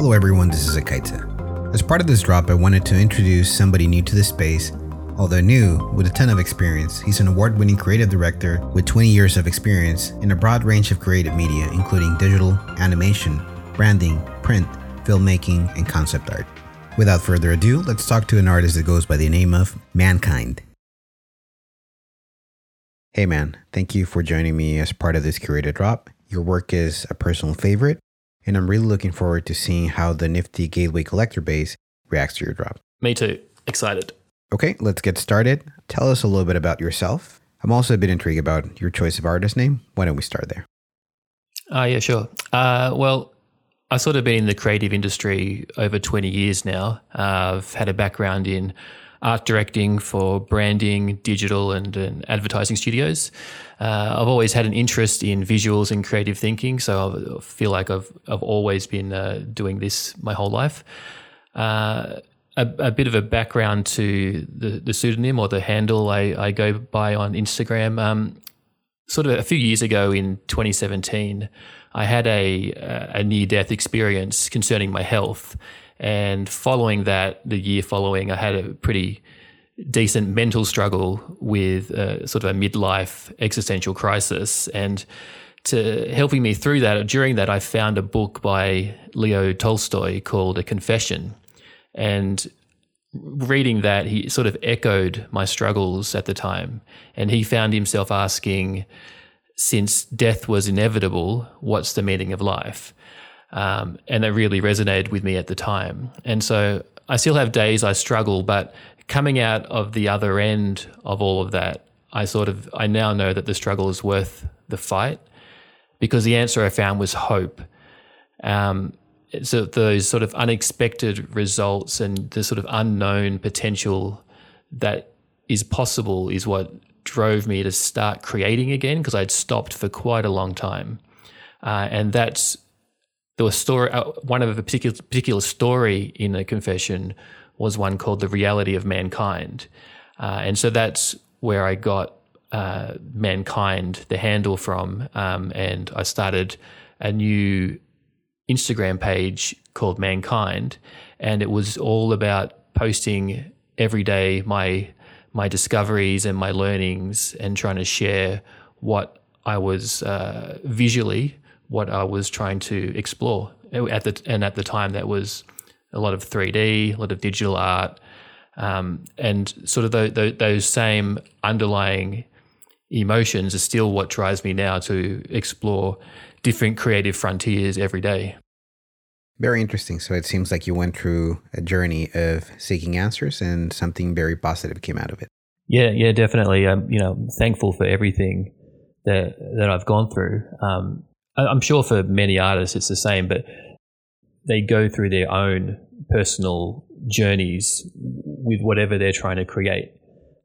Hello everyone, this is Akaita. As part of this drop, I wanted to introduce somebody new to the space. Although new, with a ton of experience, he's an award winning creative director with 20 years of experience in a broad range of creative media, including digital, animation, branding, print, filmmaking, and concept art. Without further ado, let's talk to an artist that goes by the name of Mankind. Hey man, thank you for joining me as part of this curated drop. Your work is a personal favorite, and I'm really looking forward to seeing how the nifty Gateway collector base reacts to your drop. Me too. Excited. Okay, let's get started. Tell us a little bit about yourself. I'm also a bit intrigued about your choice of artist name. Why don't we start there? Uh, yeah, sure. Uh, well, I've sort of been in the creative industry over 20 years now. Uh, I've had a background in art directing for branding, digital, and, and advertising studios. Uh, I've always had an interest in visuals and creative thinking, so I feel like I've I've always been uh, doing this my whole life. Uh, a, a, bit of a background to the, the pseudonym or the handle I, I go by on Instagram. Um, sort of a few years ago in 2017, I had a, a near death experience concerning my health. And following that, the year following, I had a pretty decent mental struggle with a, sort of a midlife existential crisis. And to helping me through that, during that, I found a book by Leo Tolstoy called A Confession. And reading that, he sort of echoed my struggles at the time. And he found himself asking, since death was inevitable, what's the meaning of life? Um, and they really resonated with me at the time. And so I still have days I struggle, but coming out of the other end of all of that, I sort of I now know that the struggle is worth the fight because the answer I found was hope. Um, so those sort of unexpected results and the sort of unknown potential that is possible is what drove me to start creating again because I'd stopped for quite a long time, uh, and that's there was story. Uh, one of a particular particular story in the confession was one called "The Reality of Mankind," uh, and so that's where I got uh, mankind the handle from, um, and I started a new Instagram page called Mankind, and it was all about posting every day my my discoveries and my learnings, and trying to share what I was uh, visually what I was trying to explore. At the and at the time, that was a lot of 3D, a lot of digital art, um, and sort of the, the, those same underlying emotions are still what drives me now to explore different creative frontiers every day. Very interesting. So it seems like you went through a journey of seeking answers, and something very positive came out of it. Yeah, yeah, definitely. I'm, you know, thankful for everything that that I've gone through. Um, I'm sure for many artists it's the same, but they go through their own personal journeys with whatever they're trying to create.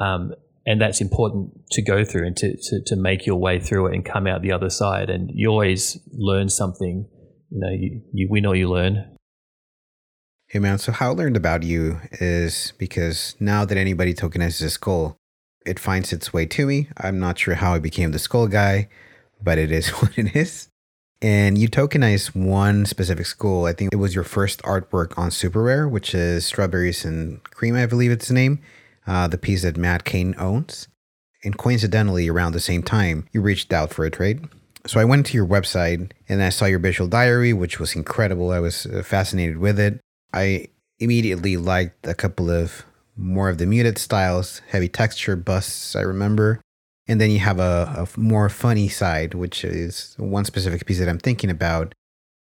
Um, and that's important to go through and to, to, to, make your way through it and come out the other side. And you always learn something. You know, you, you win or you learn. Hey man, so how I learned about you is because now that anybody tokenizes a skull, it finds its way to me. I'm not sure how I became the skull guy but it is what it is. And you tokenized one specific school. I think it was your first artwork on Super Rare, which is Strawberries and Cream, I believe it's the name, uh, the piece that Matt Kane owns. And coincidentally, around the same time, you reached out for a trade. So I went to your website and I saw your visual diary, which was incredible. I was uh, fascinated with it. I immediately liked a couple of more of the muted styles, heavy texture busts, I remember. And then you have a, a more funny side, which is one specific piece that I'm thinking about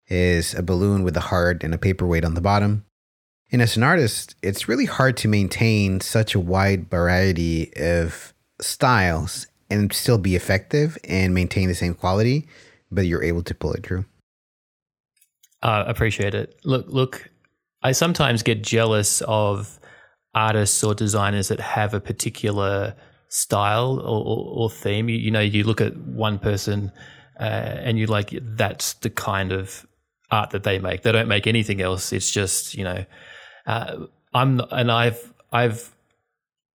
is a balloon with a heart and a paperweight on the bottom. And as an artist, it's really hard to maintain such a wide variety of styles and still be effective and maintain the same quality, but you're able to pull it through. I uh, appreciate it. Look, look, I sometimes get jealous of artists or designers that have a particular style or, or, or theme. You, you, know, you look at one person uh, and you like that's the kind of art that they make. They don't make anything else. It's just you know, uh, I'm and I've I've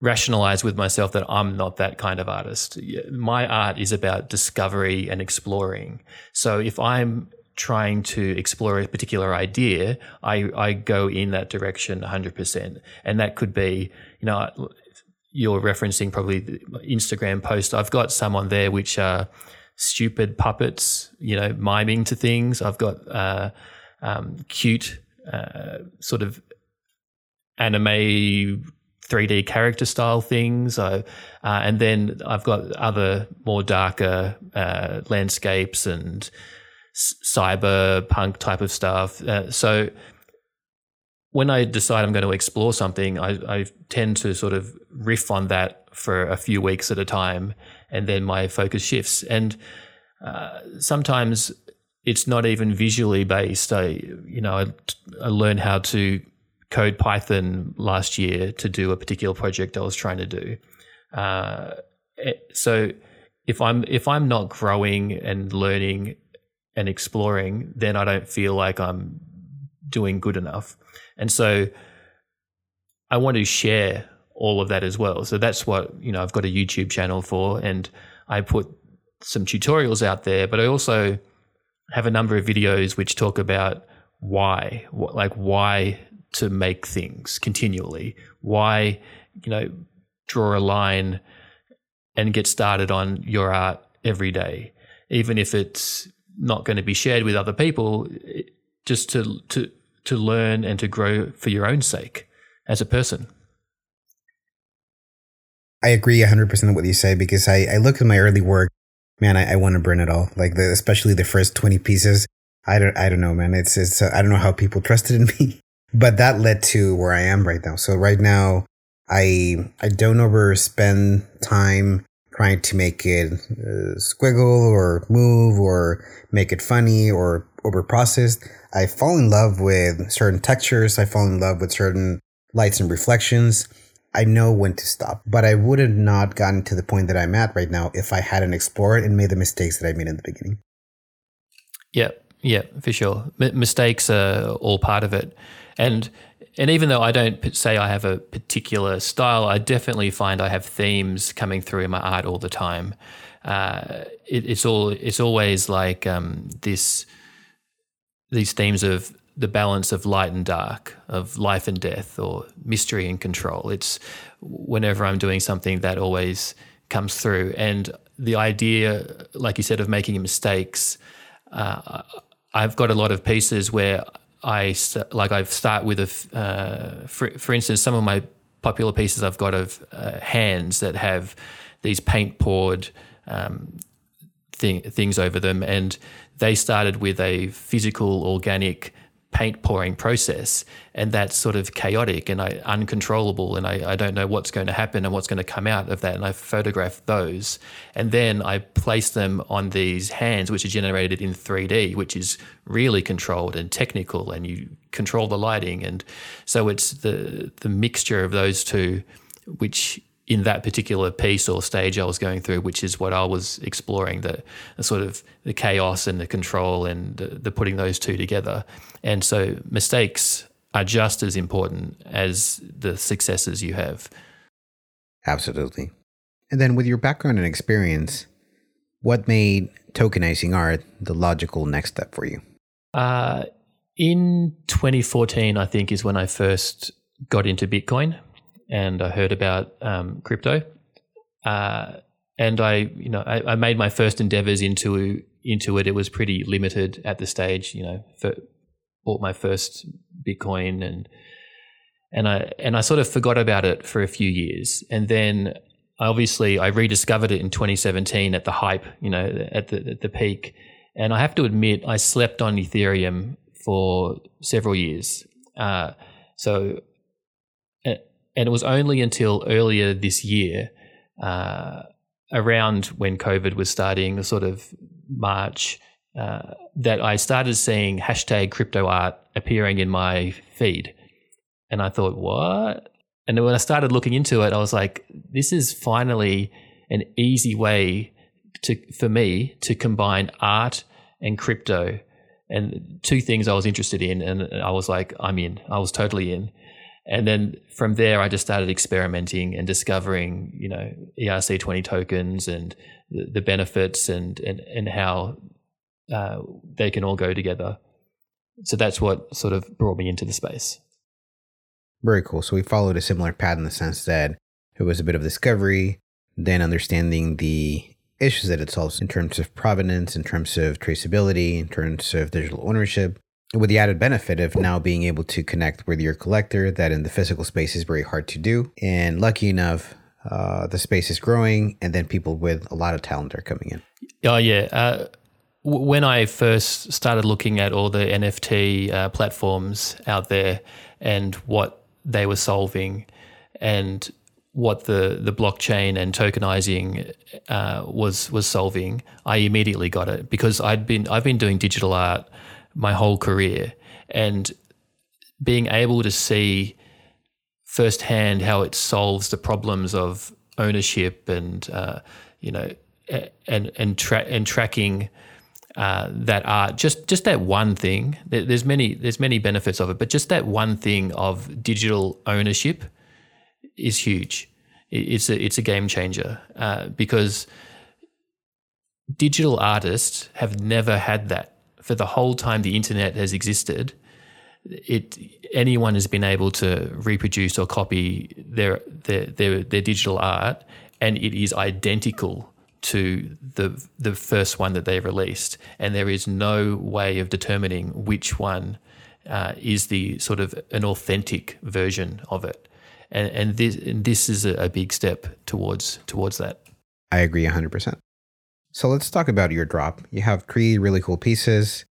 rationalized with myself that I'm not that kind of artist. My art is about discovery and exploring. So if I'm trying to explore a particular idea, I, I go in that direction 100%. And that could be, you know, you're referencing probably the Instagram post. I've got some on there which are stupid puppets, you know, miming to things. I've got uh, um, cute uh, sort of anime 3D character style things. uh, and then I've got other more darker uh, landscapes and cyberpunk type of stuff. Uh, so when I decide I'm going to explore something, I, I, tend to sort of riff on that for a few weeks at a time, and then my focus shifts. And uh, sometimes it's not even visually based. I, you know, I, I learned how to code Python last year to do a particular project I was trying to do. Uh, eh, so if I'm if I'm not growing and learning and exploring, then I don't feel like I'm doing good enough. And so I want to share all of that as well. So that's what, you know, I've got a YouTube channel for and I put some tutorials out there, but I also have a number of videos which talk about why, like why to make things continually, why, you know, draw a line and get started on your art every day, even if it's not going to be shared with other people, just to to to learn and to grow for your own sake as a person. I agree 100% with what you say because I, I look at my early work, man, I, I want to burn it all. Like the, especially the first 20 pieces. I don't, I don't know, man. It's, it's, uh, I don't know how people trusted in me, but that led to where I am right now. So right now, I, I don't overspend time trying to make it uh, squiggle or move or make it funny or over processed. I fall in love with certain textures. I fall in love with certain lights and reflections. I know when to stop, but I would have not gotten to the point that I'm at right now if I hadn't explored and made the mistakes that I made in the beginning. Yeah, yeah, for sure. M- mistakes are all part of it, and and even though I don't say I have a particular style, I definitely find I have themes coming through in my art all the time. Uh, it, it's all it's always like um, this these themes of the balance of light and dark, of life and death, or mystery and control. It's whenever I'm doing something that always comes through, and the idea, like you said, of making mistakes. Uh, I've got a lot of pieces where I like I start with a uh, for, for instance some of my popular pieces I've got of uh, hands that have these paint poured um, thing, things over them and they started with a physical organic paint pouring process and that's sort of chaotic and I, uncontrollable and I, I don't know what's going to happen and what's going to come out of that and I photographed those and then I placed them on these hands which are generated in 3D which is really controlled and technical and you control the lighting and so it's the the mixture of those two which in that particular piece or stage I was going through, which is what I was exploring the, the sort of the chaos and the control and the, the, putting those two together. And so mistakes are just as important as the successes you have. Absolutely. And then with your background and experience, what made tokenizing art the logical next step for you? Uh, in 2014, I think, is when I first got into Bitcoin and I heard about um, crypto. Uh, and I, you know, I, I, made my first endeavors into into it. It was pretty limited at the stage. You know, for, bought my first Bitcoin and and I and I sort of forgot about it for a few years, and then obviously I rediscovered it in 2017 at the hype. You know, at the at the peak. And I have to admit, I slept on Ethereum for several years. Uh, so and it was only until earlier this year, uh, around when COVID was starting, the sort of March, uh, that I started seeing hashtag crypto art appearing in my feed. And I thought, what? And then when I started looking into it, I was like, this is finally an easy way to for me to combine art and crypto and two things I was interested in and I was like I'm in I was totally in and then from there, I just started experimenting and discovering, you know, ERC20 tokens and the, benefits and, and, and how uh, they can all go together. So that's what sort of brought me into the space. Very cool. So we followed a similar path in the sense that it was a bit of discovery, then understanding the issues that it solves in terms of provenance, in terms of traceability, in terms of digital ownership, with the added benefit of now being able to connect with your collector that in the physical space is very hard to do. And lucky enough, uh, the space is growing, and then people with a lot of talent are coming in. Oh, yeah. Uh, w- when I first started looking at all the NFT uh, platforms out there and what they were solving, and what the, the blockchain and tokenizing uh, was was solving, I immediately got it because I'd been I've been doing digital art my whole career, and being able to see firsthand how it solves the problems of ownership and uh, you know and and tra- and tracking uh, that art just just that one thing there's many there's many benefits of it but just that one thing of digital ownership is huge. It's a it's a game changer uh, because digital artists have never had that for the whole time the internet has existed. It anyone has been able to reproduce or copy their their their, their digital art, and it is identical to the the first one that they released, and there is no way of determining which one uh, is the sort of an authentic version of it and and this and this is a, a big step towards towards that. I agree 100%. So let's talk about your drop. You have three really cool pieces.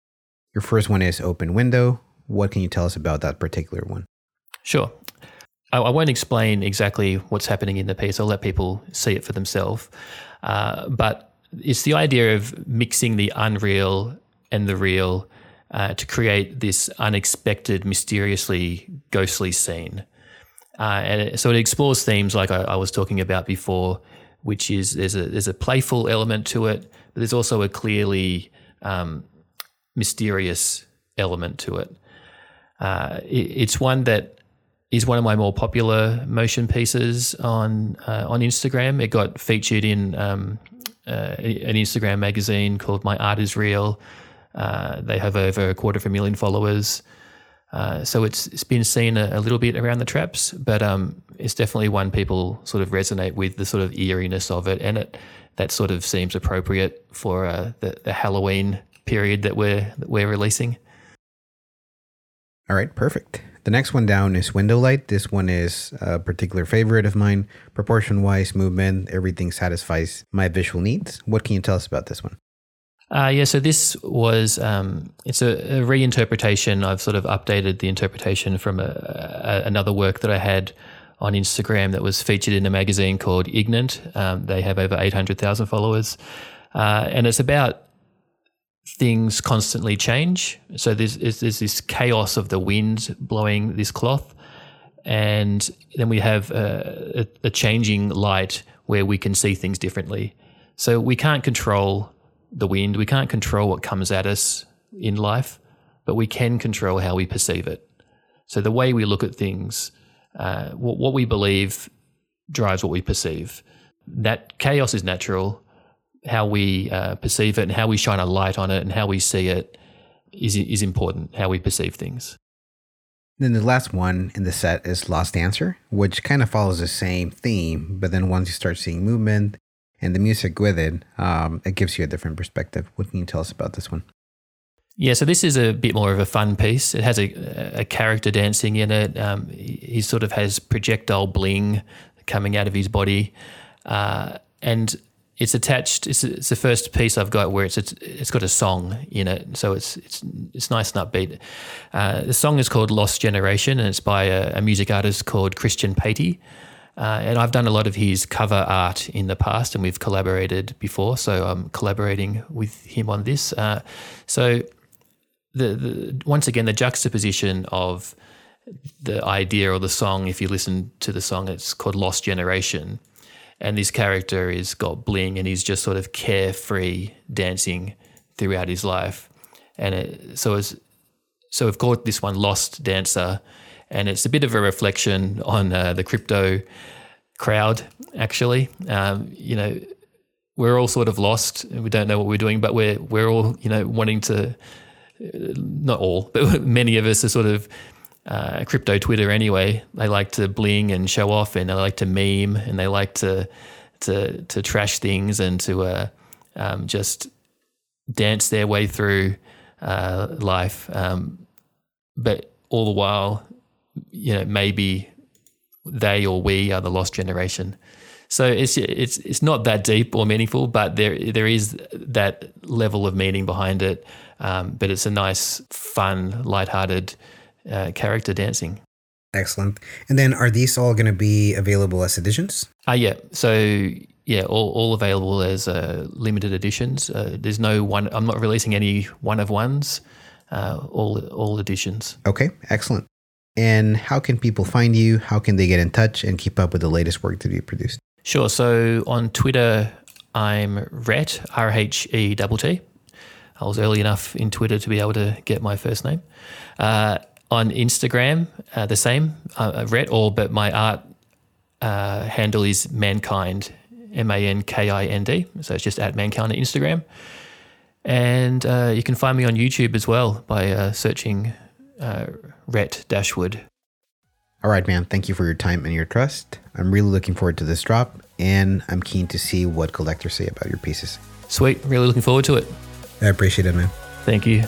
Your first one is Open Window. What can you tell us about that particular one? Sure. I, I won't explain exactly what's happening in the piece. I'll let people see it for themselves. Uh, but it's the idea of mixing the unreal and the real uh, to create this unexpected, mysteriously ghostly scene. Uh, and so it explores themes like I, I, was talking about before, which is there's a there's a playful element to it, but there's also a clearly um, mysterious element to it. Uh, it. It's one that is one of my more popular motion pieces on uh, on Instagram. It got featured in um, uh, an Instagram magazine called My Art Is Real. Uh, they have over a quarter of a million followers. Uh, so it's it's been seen a, a, little bit around the traps, but um, it's definitely one people sort of resonate with the sort of eeriness of it, and it that sort of seems appropriate for uh, the, the Halloween period that we're that we're releasing. All right, perfect. The next one down is Window Light. This one is a particular favorite of mine. Proportion wise, movement, everything satisfies my visual needs. What can you tell us about this one? Uh, yeah, so this was um, it's a, a, reinterpretation. I've sort of updated the interpretation from a, a, another work that I had on Instagram that was featured in a magazine called Ignant. Um, they have over eight hundred thousand followers, uh, and it's about things constantly change. So there's, there's this chaos of the wind blowing this cloth, and then we have a, a changing light where we can see things differently. So we can't control the wind. We can't control what comes at us in life, but we can control how we perceive it. So the way we look at things, uh, what, what we believe drives what we perceive. That chaos is natural. How we uh, perceive it and how we shine a light on it and how we see it is is important. How we perceive things. Then the last one in the set is Lost Dancer, which kind of follows the same theme, but then once you start seeing movement and the music with it, um, it gives you a different perspective. What can you tell us about this one? Yeah, so this is a bit more of a fun piece. It has a, a character dancing in it. Um, he sort of has projectile bling coming out of his body, uh, and it's attached. It's, it's, the first piece I've got where it's, it's it's got a song in it, so it's it's it's nice and upbeat. Uh, the song is called "Lost Generation" and it's by a, a music artist called Christian Patey. Uh, and I've done a lot of his cover art in the past, and we've collaborated before. So I'm collaborating with him on this. Uh, so the, the, once again, the juxtaposition of the idea or the song, if you listen to the song, it's called Lost Generation. And this character is got bling and he's just sort of carefree dancing throughout his life. And it, so it's, so we've called this one Lost Dancer and it's a bit of a reflection on uh, the crypto crowd. Actually, um, you know, we're all sort of lost. We don't know what we're doing, but we're we're all you know wanting to. Not all, but many of us are sort of uh, crypto Twitter anyway. They like to bling and show off, and they like to meme, and they like to to to trash things and to uh, um, just dance their way through uh, life. Um, but all the while, you know, maybe they or we are the lost generation. So it's it's it's not that deep or meaningful, but there there is that level of meaning behind it. Um, but it's a nice, fun, lighthearted uh, character dancing. Excellent. And then are these all going to be available as editions? Uh, yeah. So yeah, all, all available as uh, limited editions. Uh, there's no one. I'm not releasing any one of ones. Uh, all all editions. Okay, excellent. And how can people find you? How can they get in touch and keep up with the latest work that you produced? Sure. So on Twitter, I'm Rhett, R H E T T. I was early enough in Twitter to be able to get my first name. Uh, on Instagram, uh, the same, uh, Rhett, or but my art uh, handle is Mankind, M A N K I N D. So it's just at Mankind on Instagram. And uh, you can find me on YouTube as well by uh, searching uh, Rhett Dashwood. All right, man. Thank you for your time and your trust. I'm really looking forward to this drop, and I'm keen to see what collectors say about your pieces. Sweet. Really looking forward to it. I appreciate it, man. Thank you.